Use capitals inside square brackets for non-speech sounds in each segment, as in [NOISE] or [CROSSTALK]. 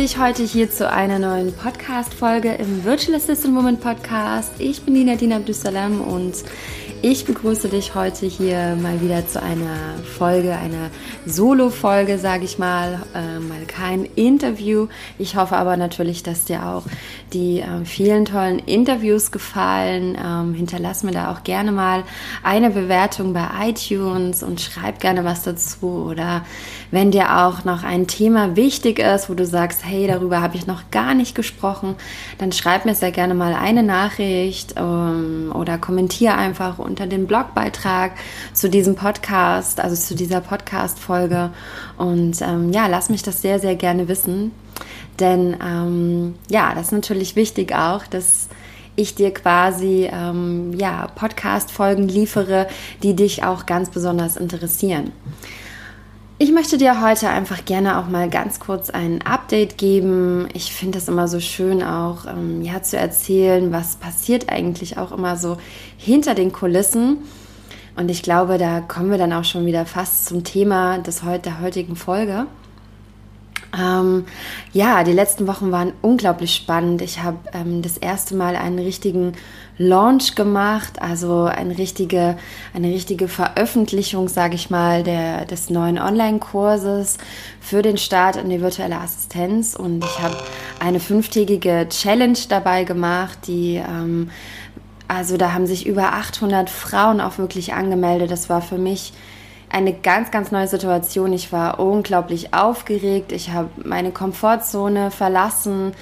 Dich heute hier zu einer neuen Podcast-Folge im Virtual Assistant Woman Podcast. Ich bin Nina Dina Abdussalam und ich begrüße dich heute hier mal wieder zu einer Folge, einer Solo-Folge, sage ich mal, äh, mal kein Interview. Ich hoffe aber natürlich, dass dir auch die äh, vielen tollen Interviews gefallen. Ähm, hinterlass mir da auch gerne mal eine Bewertung bei iTunes und schreib gerne was dazu. Oder wenn dir auch noch ein Thema wichtig ist, wo du sagst, hey, darüber habe ich noch gar nicht gesprochen, dann schreib mir sehr gerne mal eine Nachricht ähm, oder kommentiere einfach unter dem Blogbeitrag zu diesem Podcast, also zu dieser Podcast-Folge. Und ähm, ja, lass mich das sehr, sehr gerne wissen. Denn ähm, ja, das ist natürlich wichtig auch, dass ich dir quasi ähm, ja, Podcast-Folgen liefere, die dich auch ganz besonders interessieren. Ich möchte dir heute einfach gerne auch mal ganz kurz ein Update geben. Ich finde es immer so schön auch ähm, ja, zu erzählen, was passiert eigentlich auch immer so hinter den Kulissen. Und ich glaube, da kommen wir dann auch schon wieder fast zum Thema des, der heutigen Folge. Ähm, ja, die letzten Wochen waren unglaublich spannend. Ich habe ähm, das erste Mal einen richtigen Launch gemacht, also eine richtige, eine richtige Veröffentlichung, sage ich mal, der, des neuen Online-Kurses für den Start in die virtuelle Assistenz. Und ich habe eine fünftägige Challenge dabei gemacht, die ähm, also da haben sich über 800 Frauen auch wirklich angemeldet. Das war für mich eine ganz, ganz neue Situation. Ich war unglaublich aufgeregt. Ich habe meine Komfortzone verlassen.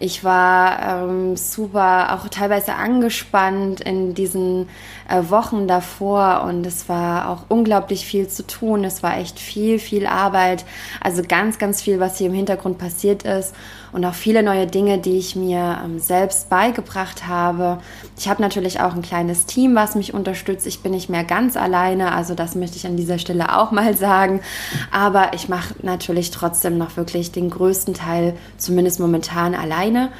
Ich war ähm, super, auch teilweise angespannt in diesen Wochen davor und es war auch unglaublich viel zu tun. Es war echt viel, viel Arbeit. Also ganz, ganz viel, was hier im Hintergrund passiert ist und auch viele neue Dinge, die ich mir ähm, selbst beigebracht habe. Ich habe natürlich auch ein kleines Team, was mich unterstützt. Ich bin nicht mehr ganz alleine, also das möchte ich an dieser Stelle auch mal sagen. Aber ich mache natürlich trotzdem noch wirklich den größten Teil, zumindest momentan alleine.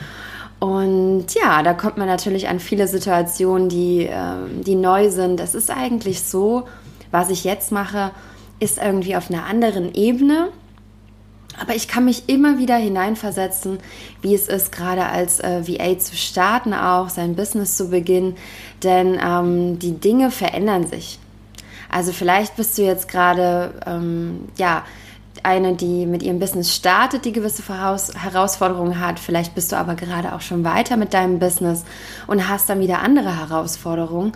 Und ja, da kommt man natürlich an viele Situationen, die, äh, die neu sind. Es ist eigentlich so, was ich jetzt mache, ist irgendwie auf einer anderen Ebene. Aber ich kann mich immer wieder hineinversetzen, wie es ist, gerade als äh, VA zu starten, auch sein Business zu beginnen. Denn ähm, die Dinge verändern sich. Also vielleicht bist du jetzt gerade, ähm, ja, eine, die mit ihrem Business startet, die gewisse Herausforderungen hat. Vielleicht bist du aber gerade auch schon weiter mit deinem Business und hast dann wieder andere Herausforderungen.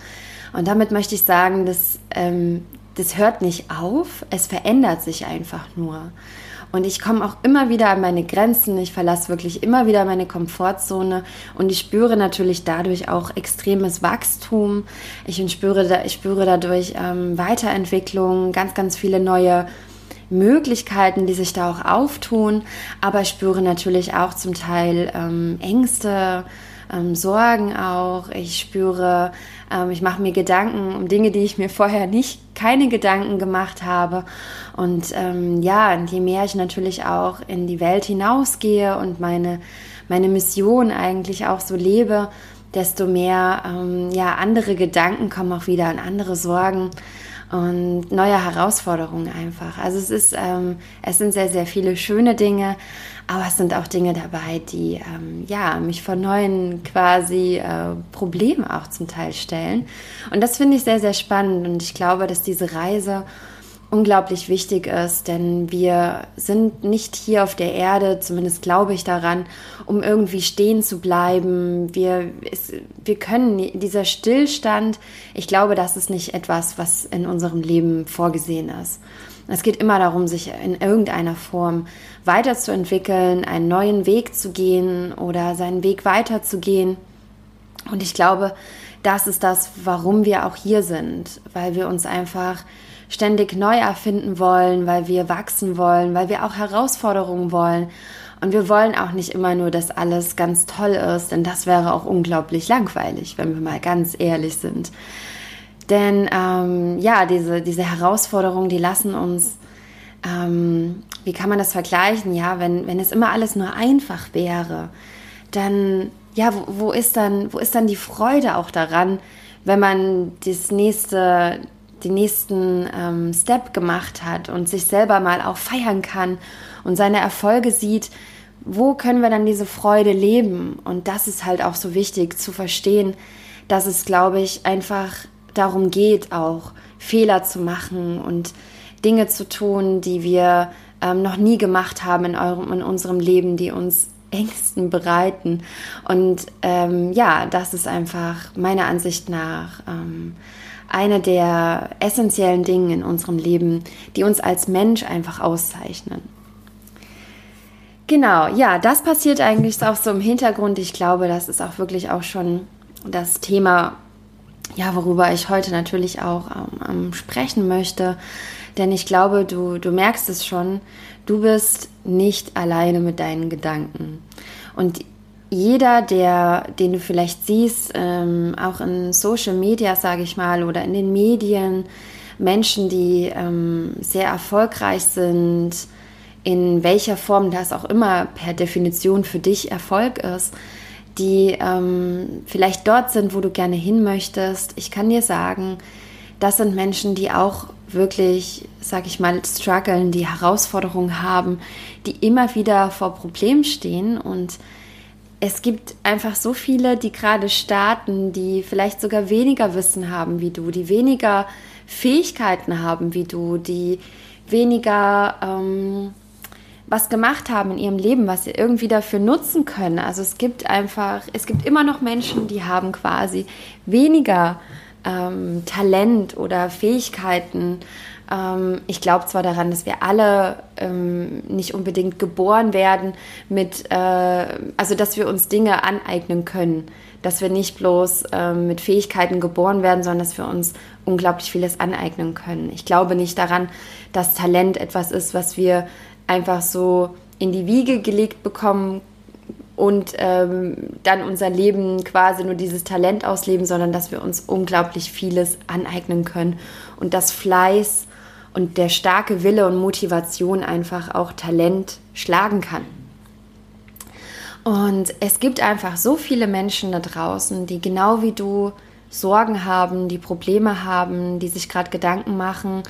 Und damit möchte ich sagen, dass ähm, das hört nicht auf, es verändert sich einfach nur. Und ich komme auch immer wieder an meine Grenzen. Ich verlasse wirklich immer wieder meine Komfortzone und ich spüre natürlich dadurch auch extremes Wachstum. Ich spüre, ich spüre dadurch ähm, Weiterentwicklung, ganz, ganz viele neue Möglichkeiten, die sich da auch auftun. Aber ich spüre natürlich auch zum Teil ähm, Ängste, ähm, Sorgen auch. Ich spüre, ähm, ich mache mir Gedanken um Dinge, die ich mir vorher nicht, keine Gedanken gemacht habe. Und ähm, ja, und je mehr ich natürlich auch in die Welt hinausgehe und meine, meine Mission eigentlich auch so lebe, desto mehr ähm, ja, andere Gedanken kommen auch wieder an andere Sorgen und neue Herausforderungen einfach. Also es ist, ähm, es sind sehr, sehr viele schöne Dinge, aber es sind auch Dinge dabei, die ähm, ja, mich vor neuen quasi äh, Problemen auch zum Teil stellen. Und das finde ich sehr, sehr spannend. Und ich glaube, dass diese Reise unglaublich wichtig ist, denn wir sind nicht hier auf der Erde, zumindest glaube ich daran, um irgendwie stehen zu bleiben. Wir, es, wir können, dieser Stillstand, ich glaube, das ist nicht etwas, was in unserem Leben vorgesehen ist. Es geht immer darum, sich in irgendeiner Form weiterzuentwickeln, einen neuen Weg zu gehen oder seinen Weg weiterzugehen. Und ich glaube, das ist das, warum wir auch hier sind, weil wir uns einfach ständig neu erfinden wollen, weil wir wachsen wollen, weil wir auch Herausforderungen wollen. Und wir wollen auch nicht immer nur, dass alles ganz toll ist, denn das wäre auch unglaublich langweilig, wenn wir mal ganz ehrlich sind. Denn ähm, ja, diese, diese Herausforderungen, die lassen uns, ähm, wie kann man das vergleichen? Ja, wenn, wenn es immer alles nur einfach wäre, dann, ja, wo, wo, ist dann, wo ist dann die Freude auch daran, wenn man das nächste, den nächsten ähm, Step gemacht hat und sich selber mal auch feiern kann und seine Erfolge sieht, wo können wir dann diese Freude leben? Und das ist halt auch so wichtig zu verstehen, dass es, glaube ich, einfach darum geht, auch Fehler zu machen und Dinge zu tun, die wir ähm, noch nie gemacht haben in, eurem, in unserem Leben, die uns Ängsten bereiten. Und ähm, ja, das ist einfach meiner Ansicht nach ähm, eine der essentiellen Dinge in unserem Leben, die uns als Mensch einfach auszeichnen. Genau, ja, das passiert eigentlich auch so im Hintergrund. Ich glaube, das ist auch wirklich auch schon das Thema, ja, worüber ich heute natürlich auch ähm, sprechen möchte. Denn ich glaube, du, du merkst es schon, du bist nicht alleine mit deinen Gedanken. Und jeder, der, den du vielleicht siehst, ähm, auch in Social Media, sage ich mal, oder in den Medien, Menschen, die ähm, sehr erfolgreich sind, in welcher Form das auch immer per Definition für dich Erfolg ist, die ähm, vielleicht dort sind, wo du gerne hin möchtest. Ich kann dir sagen, das sind Menschen, die auch wirklich, sag ich mal, strugglen, die Herausforderungen haben, die immer wieder vor Problemen stehen und es gibt einfach so viele, die gerade starten, die vielleicht sogar weniger Wissen haben wie du, die weniger Fähigkeiten haben wie du, die weniger ähm, was gemacht haben in ihrem Leben, was sie irgendwie dafür nutzen können. Also es gibt einfach, es gibt immer noch Menschen, die haben quasi weniger ähm, Talent oder Fähigkeiten. Ähm, ich glaube zwar daran, dass wir alle ähm, nicht unbedingt geboren werden mit, äh, also dass wir uns Dinge aneignen können, dass wir nicht bloß ähm, mit Fähigkeiten geboren werden, sondern dass wir uns unglaublich vieles aneignen können. Ich glaube nicht daran, dass Talent etwas ist, was wir einfach so in die Wiege gelegt bekommen und ähm, dann unser Leben quasi nur dieses Talent ausleben, sondern dass wir uns unglaublich vieles aneignen können und dass Fleiß und der starke Wille und Motivation einfach auch Talent schlagen kann. Und es gibt einfach so viele Menschen da draußen, die genau wie du Sorgen haben, die Probleme haben, die sich gerade Gedanken machen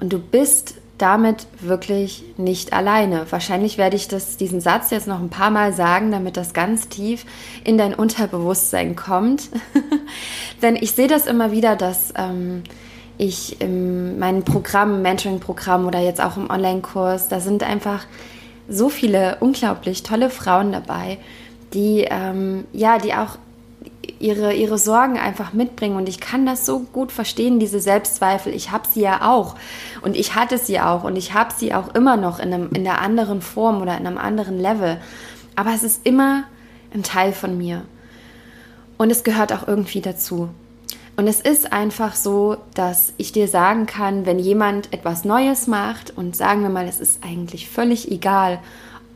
und du bist damit wirklich nicht alleine. Wahrscheinlich werde ich das, diesen Satz jetzt noch ein paar Mal sagen, damit das ganz tief in dein Unterbewusstsein kommt. [LAUGHS] Denn ich sehe das immer wieder, dass ähm, ich in meinem Programm, Mentoring-Programm oder jetzt auch im Online-Kurs, da sind einfach so viele unglaublich tolle Frauen dabei, die ähm, ja, die auch ihre, ihre Sorgen einfach mitbringen. Und ich kann das so gut verstehen, diese Selbstzweifel. Ich habe sie ja auch. Und ich hatte sie auch. Und ich habe sie auch immer noch in, einem, in der anderen Form oder in einem anderen Level. Aber es ist immer ein Teil von mir. Und es gehört auch irgendwie dazu. Und es ist einfach so, dass ich dir sagen kann, wenn jemand etwas Neues macht und sagen wir mal, es ist eigentlich völlig egal,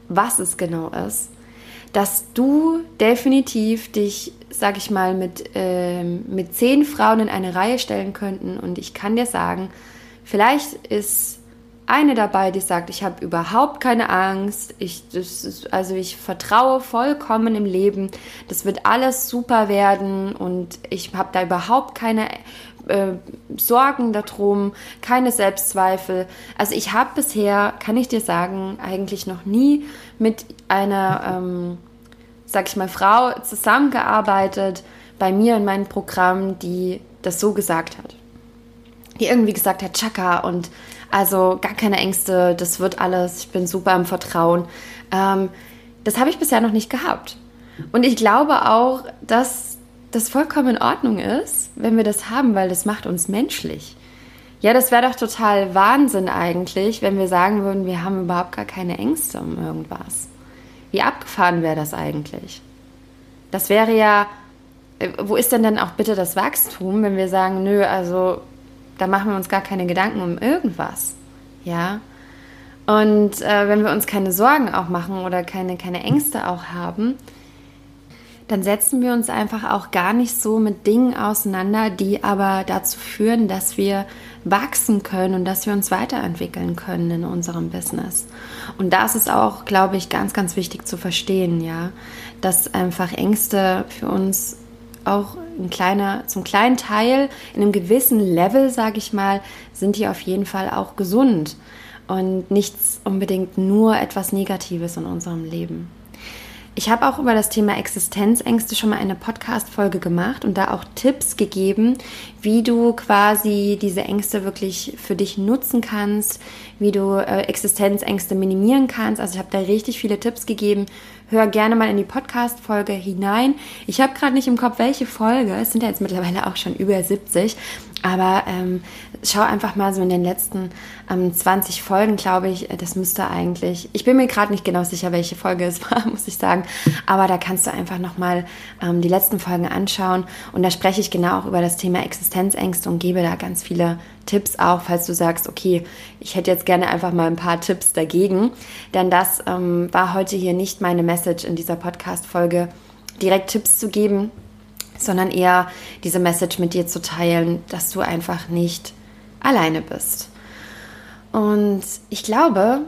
was es genau ist, dass du definitiv dich, sag ich mal, mit, äh, mit zehn Frauen in eine Reihe stellen könnten. Und ich kann dir sagen, vielleicht ist eine dabei, die sagt, ich habe überhaupt keine Angst, ich, ist, also ich vertraue vollkommen im Leben, das wird alles super werden und ich habe da überhaupt keine äh, Sorgen darum, keine Selbstzweifel. Also ich habe bisher, kann ich dir sagen, eigentlich noch nie mit einer, ähm, sag ich mal, Frau zusammengearbeitet bei mir in meinem Programm, die das so gesagt hat. Die irgendwie gesagt hat, Chaka und also gar keine Ängste, das wird alles, ich bin super im Vertrauen. Ähm, das habe ich bisher noch nicht gehabt. Und ich glaube auch, dass das vollkommen in Ordnung ist, wenn wir das haben, weil das macht uns menschlich. Ja, das wäre doch total Wahnsinn eigentlich, wenn wir sagen würden, wir haben überhaupt gar keine Ängste um irgendwas. Wie abgefahren wäre das eigentlich? Das wäre ja, äh, wo ist denn dann auch bitte das Wachstum, wenn wir sagen, nö, also da machen wir uns gar keine Gedanken um irgendwas. Ja. Und äh, wenn wir uns keine Sorgen auch machen oder keine, keine Ängste auch haben, dann setzen wir uns einfach auch gar nicht so mit Dingen auseinander, die aber dazu führen, dass wir wachsen können und dass wir uns weiterentwickeln können in unserem Business. Und das ist auch, glaube ich, ganz, ganz wichtig zu verstehen, ja, dass einfach Ängste für uns auch ein kleiner, zum kleinen Teil, in einem gewissen Level, sage ich mal, sind die auf jeden Fall auch gesund. und nichts unbedingt nur etwas Negatives in unserem Leben. Ich habe auch über das Thema Existenzängste schon mal eine Podcast-Folge gemacht und da auch Tipps gegeben, wie du quasi diese Ängste wirklich für dich nutzen kannst, wie du äh, Existenzängste minimieren kannst. Also ich habe da richtig viele Tipps gegeben. Hör gerne mal in die Podcast-Folge hinein. Ich habe gerade nicht im Kopf, welche Folge. Es sind ja jetzt mittlerweile auch schon über 70. Aber ähm, schau einfach mal so in den letzten ähm, 20 Folgen, glaube ich, äh, das müsste eigentlich, ich bin mir gerade nicht genau sicher, welche Folge es [LAUGHS] war, muss ich sagen, aber da kannst du einfach nochmal ähm, die letzten Folgen anschauen. Und da spreche ich genau auch über das Thema Existenzängste und gebe da ganz viele Tipps auch, falls du sagst, okay, ich hätte jetzt gerne einfach mal ein paar Tipps dagegen, denn das ähm, war heute hier nicht meine Message in dieser Podcast-Folge, direkt Tipps zu geben, sondern eher diese Message mit dir zu teilen, dass du einfach nicht alleine bist. Und ich glaube,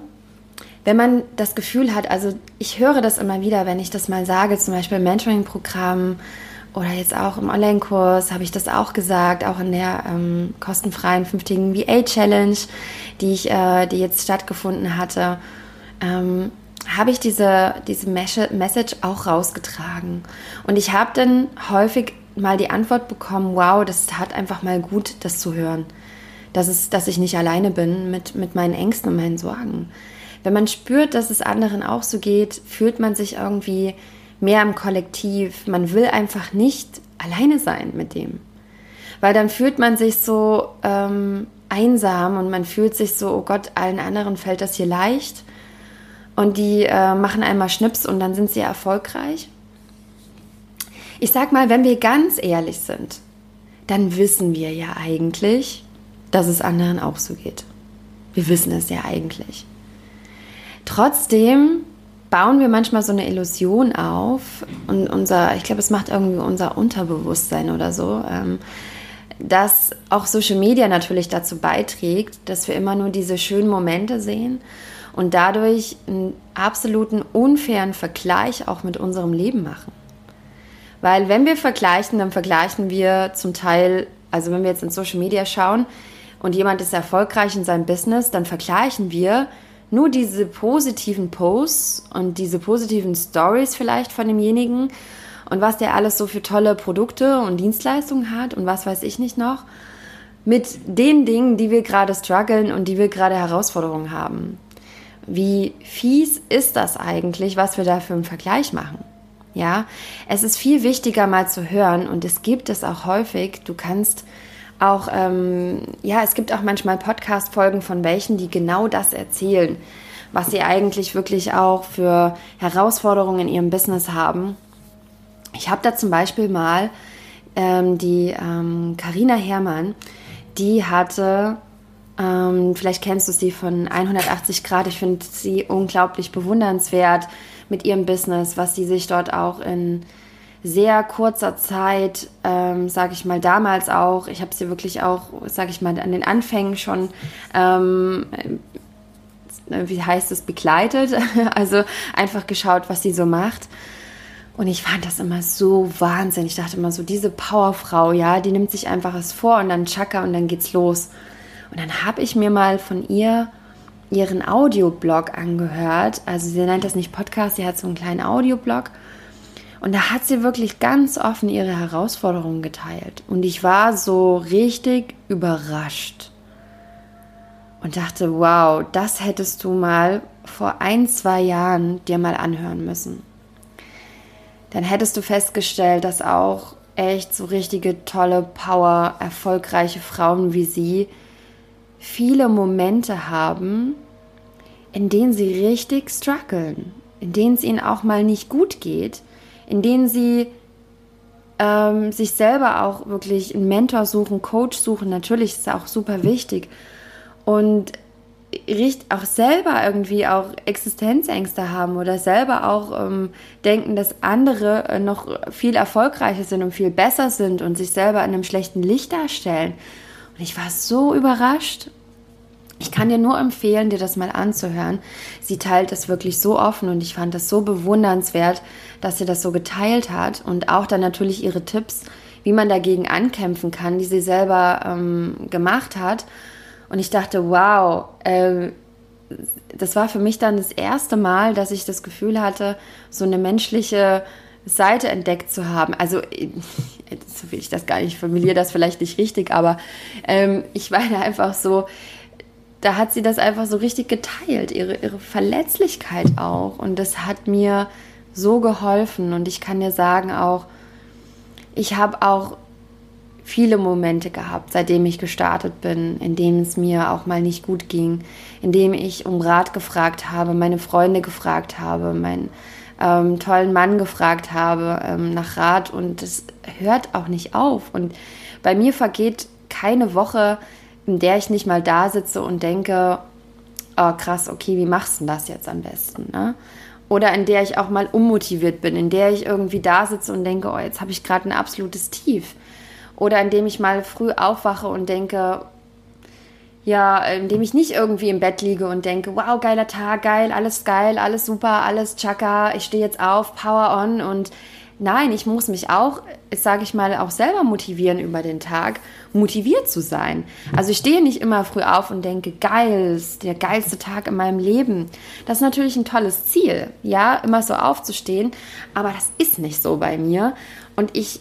wenn man das Gefühl hat, also ich höre das immer wieder, wenn ich das mal sage, zum Beispiel im Mentoring-Programm oder jetzt auch im Online-Kurs habe ich das auch gesagt, auch in der ähm, kostenfreien fünftigen VA-Challenge, die, ich, äh, die jetzt stattgefunden hatte. Ähm, habe ich diese, diese Message auch rausgetragen. Und ich habe dann häufig mal die Antwort bekommen, wow, das tat einfach mal gut, das zu hören. Dass, es, dass ich nicht alleine bin mit, mit meinen Ängsten und meinen Sorgen. Wenn man spürt, dass es anderen auch so geht, fühlt man sich irgendwie mehr im Kollektiv. Man will einfach nicht alleine sein mit dem. Weil dann fühlt man sich so ähm, einsam und man fühlt sich so, oh Gott, allen anderen fällt das hier leicht und die äh, machen einmal Schnips und dann sind sie erfolgreich. Ich sag mal, wenn wir ganz ehrlich sind, dann wissen wir ja eigentlich, dass es anderen auch so geht. Wir wissen es ja eigentlich. Trotzdem bauen wir manchmal so eine Illusion auf und unser, ich glaube, es macht irgendwie unser Unterbewusstsein oder so, ähm, dass auch Social Media natürlich dazu beiträgt, dass wir immer nur diese schönen Momente sehen und dadurch einen absoluten unfairen Vergleich auch mit unserem Leben machen. Weil wenn wir vergleichen, dann vergleichen wir zum Teil, also wenn wir jetzt in Social Media schauen und jemand ist erfolgreich in seinem Business, dann vergleichen wir nur diese positiven Posts und diese positiven Stories vielleicht von demjenigen und was der alles so für tolle Produkte und Dienstleistungen hat und was weiß ich nicht noch, mit den Dingen, die wir gerade strugglen und die wir gerade Herausforderungen haben wie fies ist das eigentlich, was wir da für einen Vergleich machen? Ja, es ist viel wichtiger mal zu hören und es gibt es auch häufig. Du kannst auch, ähm, ja, es gibt auch manchmal Podcast-Folgen von welchen, die genau das erzählen, was sie eigentlich wirklich auch für Herausforderungen in ihrem Business haben. Ich habe da zum Beispiel mal ähm, die Karina ähm, Herrmann, die hatte ähm, vielleicht kennst du sie von 180 Grad. Ich finde sie unglaublich bewundernswert mit ihrem Business, was sie sich dort auch in sehr kurzer Zeit, ähm, sage ich mal, damals auch, ich habe sie wirklich auch, sage ich mal, an den Anfängen schon, ähm, äh, wie heißt es, begleitet. [LAUGHS] Also einfach geschaut, was sie so macht. Und ich fand das immer so wahnsinnig. Ich dachte immer so, diese Powerfrau, ja, die nimmt sich einfach was vor und dann Chaka und dann geht's los. Und dann habe ich mir mal von ihr ihren Audioblog angehört. Also sie nennt das nicht Podcast, sie hat so einen kleinen Audioblog. Und da hat sie wirklich ganz offen ihre Herausforderungen geteilt. Und ich war so richtig überrascht. Und dachte, wow, das hättest du mal vor ein, zwei Jahren dir mal anhören müssen. Dann hättest du festgestellt, dass auch echt so richtige tolle, power, erfolgreiche Frauen wie sie viele Momente haben, in denen sie richtig strugglen, in denen es ihnen auch mal nicht gut geht, in denen sie ähm, sich selber auch wirklich einen Mentor suchen, Coach suchen. Natürlich ist es auch super wichtig. Und auch selber irgendwie auch Existenzängste haben oder selber auch ähm, denken, dass andere äh, noch viel erfolgreicher sind und viel besser sind und sich selber in einem schlechten Licht darstellen. Und ich war so überrascht. Ich kann dir nur empfehlen, dir das mal anzuhören. Sie teilt das wirklich so offen und ich fand das so bewundernswert, dass sie das so geteilt hat und auch dann natürlich ihre Tipps, wie man dagegen ankämpfen kann, die sie selber ähm, gemacht hat. Und ich dachte, wow, äh, das war für mich dann das erste Mal, dass ich das Gefühl hatte, so eine menschliche Seite entdeckt zu haben. Also, [LAUGHS] so will ich das gar nicht, formuliere das vielleicht nicht richtig, aber ähm, ich meine einfach so, da hat sie das einfach so richtig geteilt, ihre, ihre Verletzlichkeit auch. Und das hat mir so geholfen. Und ich kann dir sagen auch, ich habe auch viele Momente gehabt, seitdem ich gestartet bin, in denen es mir auch mal nicht gut ging, in dem ich um Rat gefragt habe, meine Freunde gefragt habe, meinen ähm, tollen Mann gefragt habe ähm, nach Rat und es hört auch nicht auf. Und bei mir vergeht keine Woche, in der ich nicht mal da sitze und denke, oh krass, okay, wie machst du das jetzt am besten? Ne? Oder in der ich auch mal unmotiviert bin, in der ich irgendwie da sitze und denke, oh, jetzt habe ich gerade ein absolutes Tief. Oder indem ich mal früh aufwache und denke, ja, indem ich nicht irgendwie im Bett liege und denke, wow, geiler Tag, geil, alles geil, alles super, alles chaka, ich stehe jetzt auf, Power on und nein, ich muss mich auch, sage ich mal, auch selber motivieren über den Tag, motiviert zu sein. Also ich stehe nicht immer früh auf und denke, geil, ist der geilste Tag in meinem Leben. Das ist natürlich ein tolles Ziel, ja, immer so aufzustehen, aber das ist nicht so bei mir und ich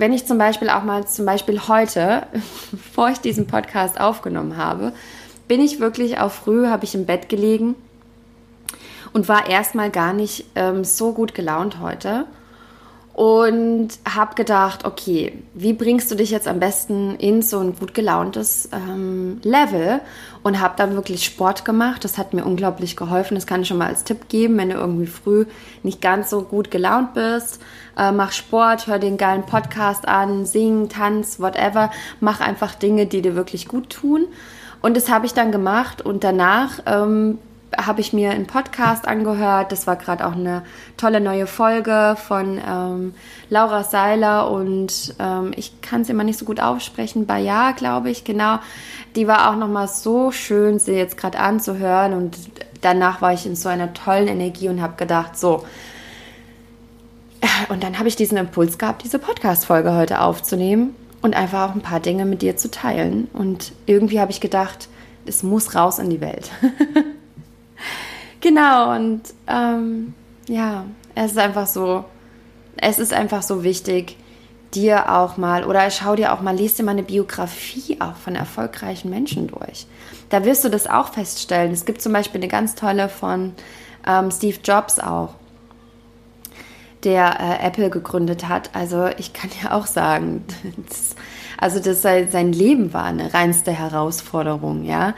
wenn ich zum Beispiel auch mal, zum Beispiel heute, [LAUGHS] bevor ich diesen Podcast aufgenommen habe, bin ich wirklich auch früh, habe ich im Bett gelegen und war erstmal gar nicht ähm, so gut gelaunt heute und habe gedacht, okay, wie bringst du dich jetzt am besten in so ein gut gelauntes ähm, Level? Und habe dann wirklich Sport gemacht. Das hat mir unglaublich geholfen. Das kann ich schon mal als Tipp geben, wenn du irgendwie früh nicht ganz so gut gelaunt bist. Äh, mach Sport, hör den geilen Podcast an, sing, tanz, whatever. Mach einfach Dinge, die dir wirklich gut tun. Und das habe ich dann gemacht und danach ähm, habe ich mir einen Podcast angehört. Das war gerade auch eine tolle neue Folge von ähm, Laura Seiler und ähm, ich kann es immer nicht so gut aussprechen. Bayar, glaube ich, genau. Die war auch nochmal so schön, sie jetzt gerade anzuhören und danach war ich in so einer tollen Energie und habe gedacht, so. Und dann habe ich diesen Impuls gehabt, diese Podcast-Folge heute aufzunehmen und einfach auch ein paar Dinge mit dir zu teilen. Und irgendwie habe ich gedacht, es muss raus in die Welt. [LAUGHS] Genau, und ähm, ja, es ist einfach so, es ist einfach so wichtig, dir auch mal, oder schau dir auch mal, lest dir mal eine Biografie auch von erfolgreichen Menschen durch. Da wirst du das auch feststellen. Es gibt zum Beispiel eine ganz tolle von ähm, Steve Jobs auch, der äh, Apple gegründet hat. Also ich kann ja auch sagen, [LAUGHS] das, also das sein Leben war eine reinste Herausforderung, ja.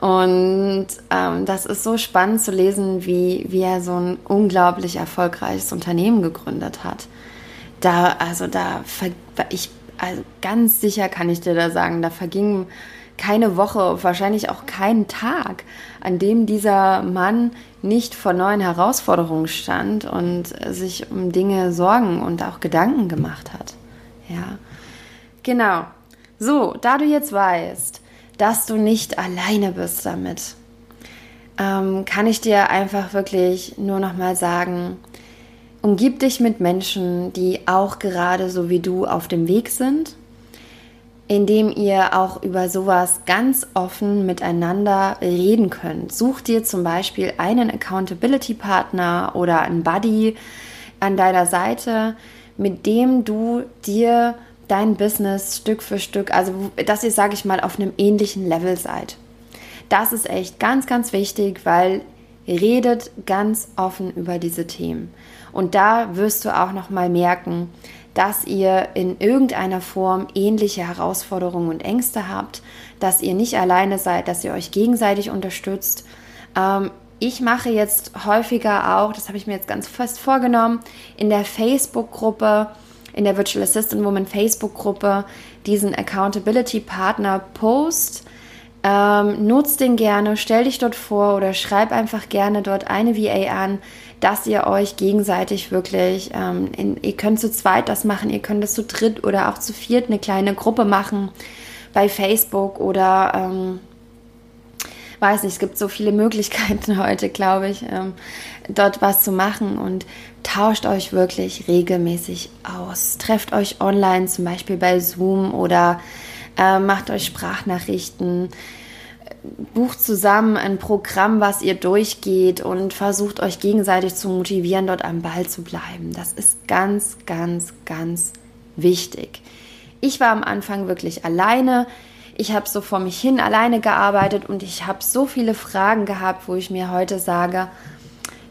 Und ähm, das ist so spannend zu lesen, wie, wie er so ein unglaublich erfolgreiches Unternehmen gegründet hat. Da, also da, ich, also ganz sicher kann ich dir da sagen, da verging keine Woche, wahrscheinlich auch kein Tag, an dem dieser Mann nicht vor neuen Herausforderungen stand und sich um Dinge Sorgen und auch Gedanken gemacht hat. Ja, genau. So, da du jetzt weißt, dass du nicht alleine bist damit. Ähm, kann ich dir einfach wirklich nur noch mal sagen, umgib dich mit Menschen, die auch gerade so wie du auf dem Weg sind, indem ihr auch über sowas ganz offen miteinander reden könnt. Such dir zum Beispiel einen Accountability-Partner oder einen Buddy an deiner Seite, mit dem du dir dein Business Stück für Stück, also dass ihr, sage ich mal, auf einem ähnlichen Level seid. Das ist echt ganz, ganz wichtig, weil redet ganz offen über diese Themen. Und da wirst du auch noch mal merken, dass ihr in irgendeiner Form ähnliche Herausforderungen und Ängste habt, dass ihr nicht alleine seid, dass ihr euch gegenseitig unterstützt. Ähm, ich mache jetzt häufiger auch, das habe ich mir jetzt ganz fest vorgenommen, in der Facebook-Gruppe in der Virtual Assistant Woman Facebook-Gruppe diesen Accountability Partner Post. Ähm, nutzt den gerne, stell dich dort vor oder schreib einfach gerne dort eine VA an, dass ihr euch gegenseitig wirklich, ähm, in, ihr könnt zu zweit das machen, ihr könnt das zu dritt oder auch zu viert eine kleine Gruppe machen bei Facebook oder ähm, weiß nicht, es gibt so viele Möglichkeiten [LAUGHS] heute, glaube ich, ähm, dort was zu machen und tauscht euch wirklich regelmäßig aus. Trefft euch online, zum Beispiel bei Zoom oder äh, macht euch Sprachnachrichten. bucht zusammen ein Programm, was ihr durchgeht und versucht euch gegenseitig zu motivieren, dort am Ball zu bleiben. Das ist ganz, ganz, ganz wichtig. Ich war am Anfang wirklich alleine. Ich habe so vor mich hin alleine gearbeitet und ich habe so viele Fragen gehabt, wo ich mir heute sage,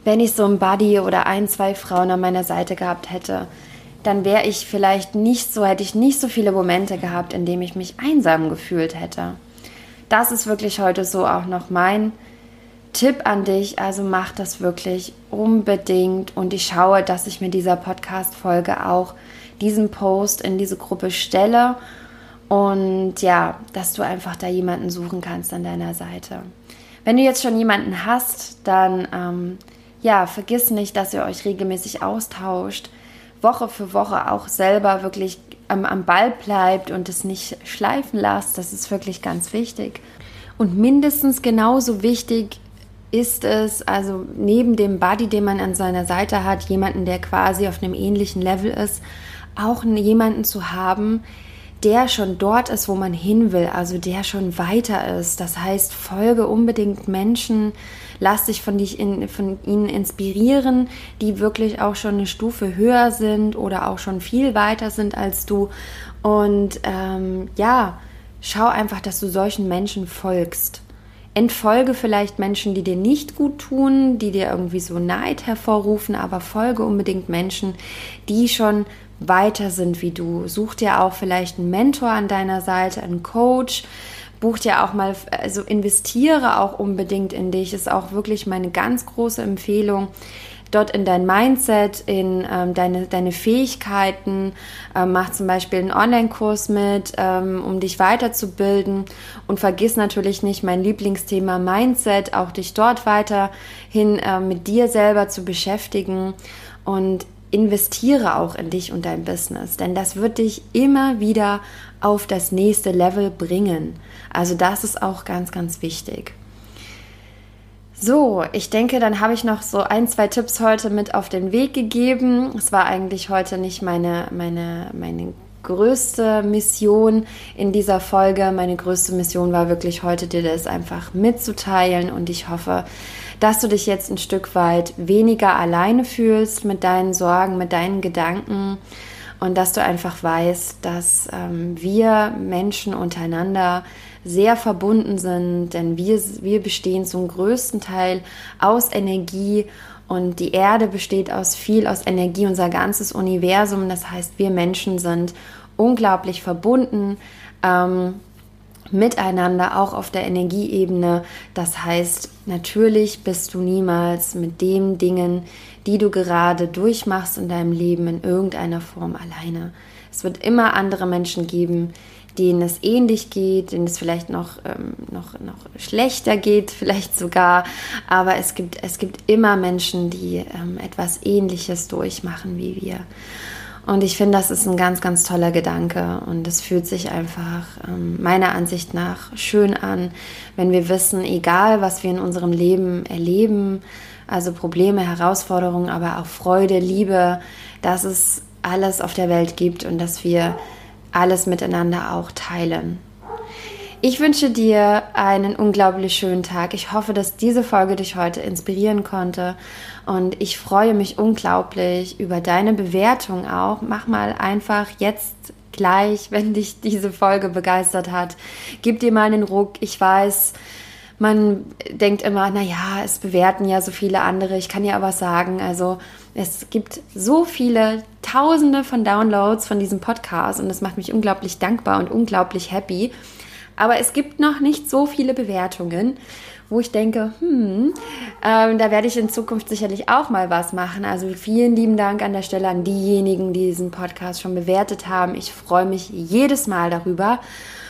wenn ich so ein Buddy oder ein, zwei Frauen an meiner Seite gehabt hätte, dann wäre ich vielleicht nicht so, hätte ich nicht so viele Momente gehabt, in denen ich mich einsam gefühlt hätte. Das ist wirklich heute so auch noch mein Tipp an dich. Also mach das wirklich unbedingt und ich schaue, dass ich mir dieser Podcast-Folge auch diesen Post in diese Gruppe stelle und ja, dass du einfach da jemanden suchen kannst an deiner Seite. Wenn du jetzt schon jemanden hast, dann ähm, ja, vergiss nicht, dass ihr euch regelmäßig austauscht, Woche für Woche auch selber wirklich am, am Ball bleibt und es nicht schleifen lasst. Das ist wirklich ganz wichtig. Und mindestens genauso wichtig ist es, also neben dem Buddy, den man an seiner Seite hat, jemanden, der quasi auf einem ähnlichen Level ist, auch jemanden zu haben, der schon dort ist, wo man hin will, also der schon weiter ist. Das heißt, folge unbedingt Menschen, lass dich von, dich in, von ihnen inspirieren, die wirklich auch schon eine Stufe höher sind oder auch schon viel weiter sind als du. Und ähm, ja, schau einfach, dass du solchen Menschen folgst. Entfolge vielleicht Menschen, die dir nicht gut tun, die dir irgendwie so Neid hervorrufen, aber folge unbedingt Menschen, die schon weiter sind wie du. Such dir auch vielleicht einen Mentor an deiner Seite, einen Coach. Buch dir auch mal, also investiere auch unbedingt in dich, ist auch wirklich meine ganz große Empfehlung dort in dein Mindset, in ähm, deine, deine Fähigkeiten. Ähm, mach zum Beispiel einen Online-Kurs mit, ähm, um dich weiterzubilden. Und vergiss natürlich nicht mein Lieblingsthema Mindset, auch dich dort weiterhin äh, mit dir selber zu beschäftigen. Und investiere auch in dich und dein Business, denn das wird dich immer wieder auf das nächste Level bringen. Also das ist auch ganz, ganz wichtig. So, ich denke, dann habe ich noch so ein, zwei Tipps heute mit auf den Weg gegeben. Es war eigentlich heute nicht meine, meine, meine größte Mission in dieser Folge. Meine größte Mission war wirklich heute, dir das einfach mitzuteilen und ich hoffe, dass du dich jetzt ein Stück weit weniger alleine fühlst mit deinen Sorgen, mit deinen Gedanken und dass du einfach weißt, dass ähm, wir Menschen untereinander sehr verbunden sind, denn wir, wir bestehen zum größten Teil aus Energie und die Erde besteht aus viel aus Energie, unser ganzes Universum. Das heißt, wir Menschen sind unglaublich verbunden. Ähm, miteinander, auch auf der Energieebene. Das heißt, natürlich bist du niemals mit den Dingen, die du gerade durchmachst in deinem Leben in irgendeiner Form alleine. Es wird immer andere Menschen geben, denen es ähnlich geht, denen es vielleicht noch, ähm, noch, noch schlechter geht, [LAUGHS] vielleicht sogar. Aber es gibt, es gibt immer Menschen, die ähm, etwas Ähnliches durchmachen wie wir. Und ich finde, das ist ein ganz, ganz toller Gedanke und es fühlt sich einfach ähm, meiner Ansicht nach schön an, wenn wir wissen, egal was wir in unserem Leben erleben, also Probleme, Herausforderungen, aber auch Freude, Liebe, dass es alles auf der Welt gibt und dass wir alles miteinander auch teilen. Ich wünsche dir einen unglaublich schönen Tag. Ich hoffe, dass diese Folge dich heute inspirieren konnte. Und ich freue mich unglaublich über deine Bewertung auch. Mach mal einfach jetzt gleich, [LAUGHS] wenn dich diese Folge begeistert hat. Gib dir mal einen Ruck. Ich weiß, man denkt immer, na ja, es bewerten ja so viele andere. Ich kann ja aber sagen, also es gibt so viele Tausende von Downloads von diesem Podcast und das macht mich unglaublich dankbar und unglaublich happy. Aber es gibt noch nicht so viele Bewertungen, wo ich denke, hm, ähm, da werde ich in Zukunft sicherlich auch mal was machen. Also vielen lieben Dank an der Stelle an diejenigen, die diesen Podcast schon bewertet haben. Ich freue mich jedes Mal darüber.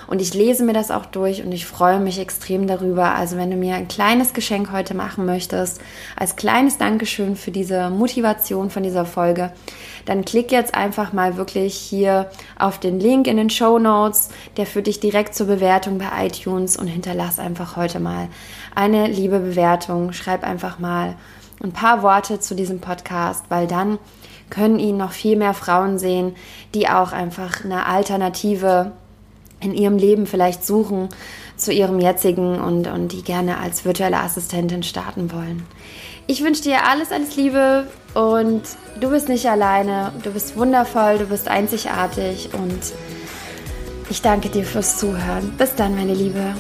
Und ich lese mir das auch durch und ich freue mich extrem darüber. Also wenn du mir ein kleines Geschenk heute machen möchtest, als kleines Dankeschön für diese Motivation von dieser Folge, dann klick jetzt einfach mal wirklich hier auf den Link in den Show Notes. Der führt dich direkt zur Bewertung bei iTunes und hinterlass einfach heute mal eine liebe Bewertung. Schreib einfach mal ein paar Worte zu diesem Podcast, weil dann können ihn noch viel mehr Frauen sehen, die auch einfach eine Alternative in ihrem Leben vielleicht suchen zu ihrem jetzigen und, und die gerne als virtuelle Assistentin starten wollen. Ich wünsche dir alles, alles Liebe und du bist nicht alleine. Du bist wundervoll, du bist einzigartig und ich danke dir fürs Zuhören. Bis dann, meine Liebe.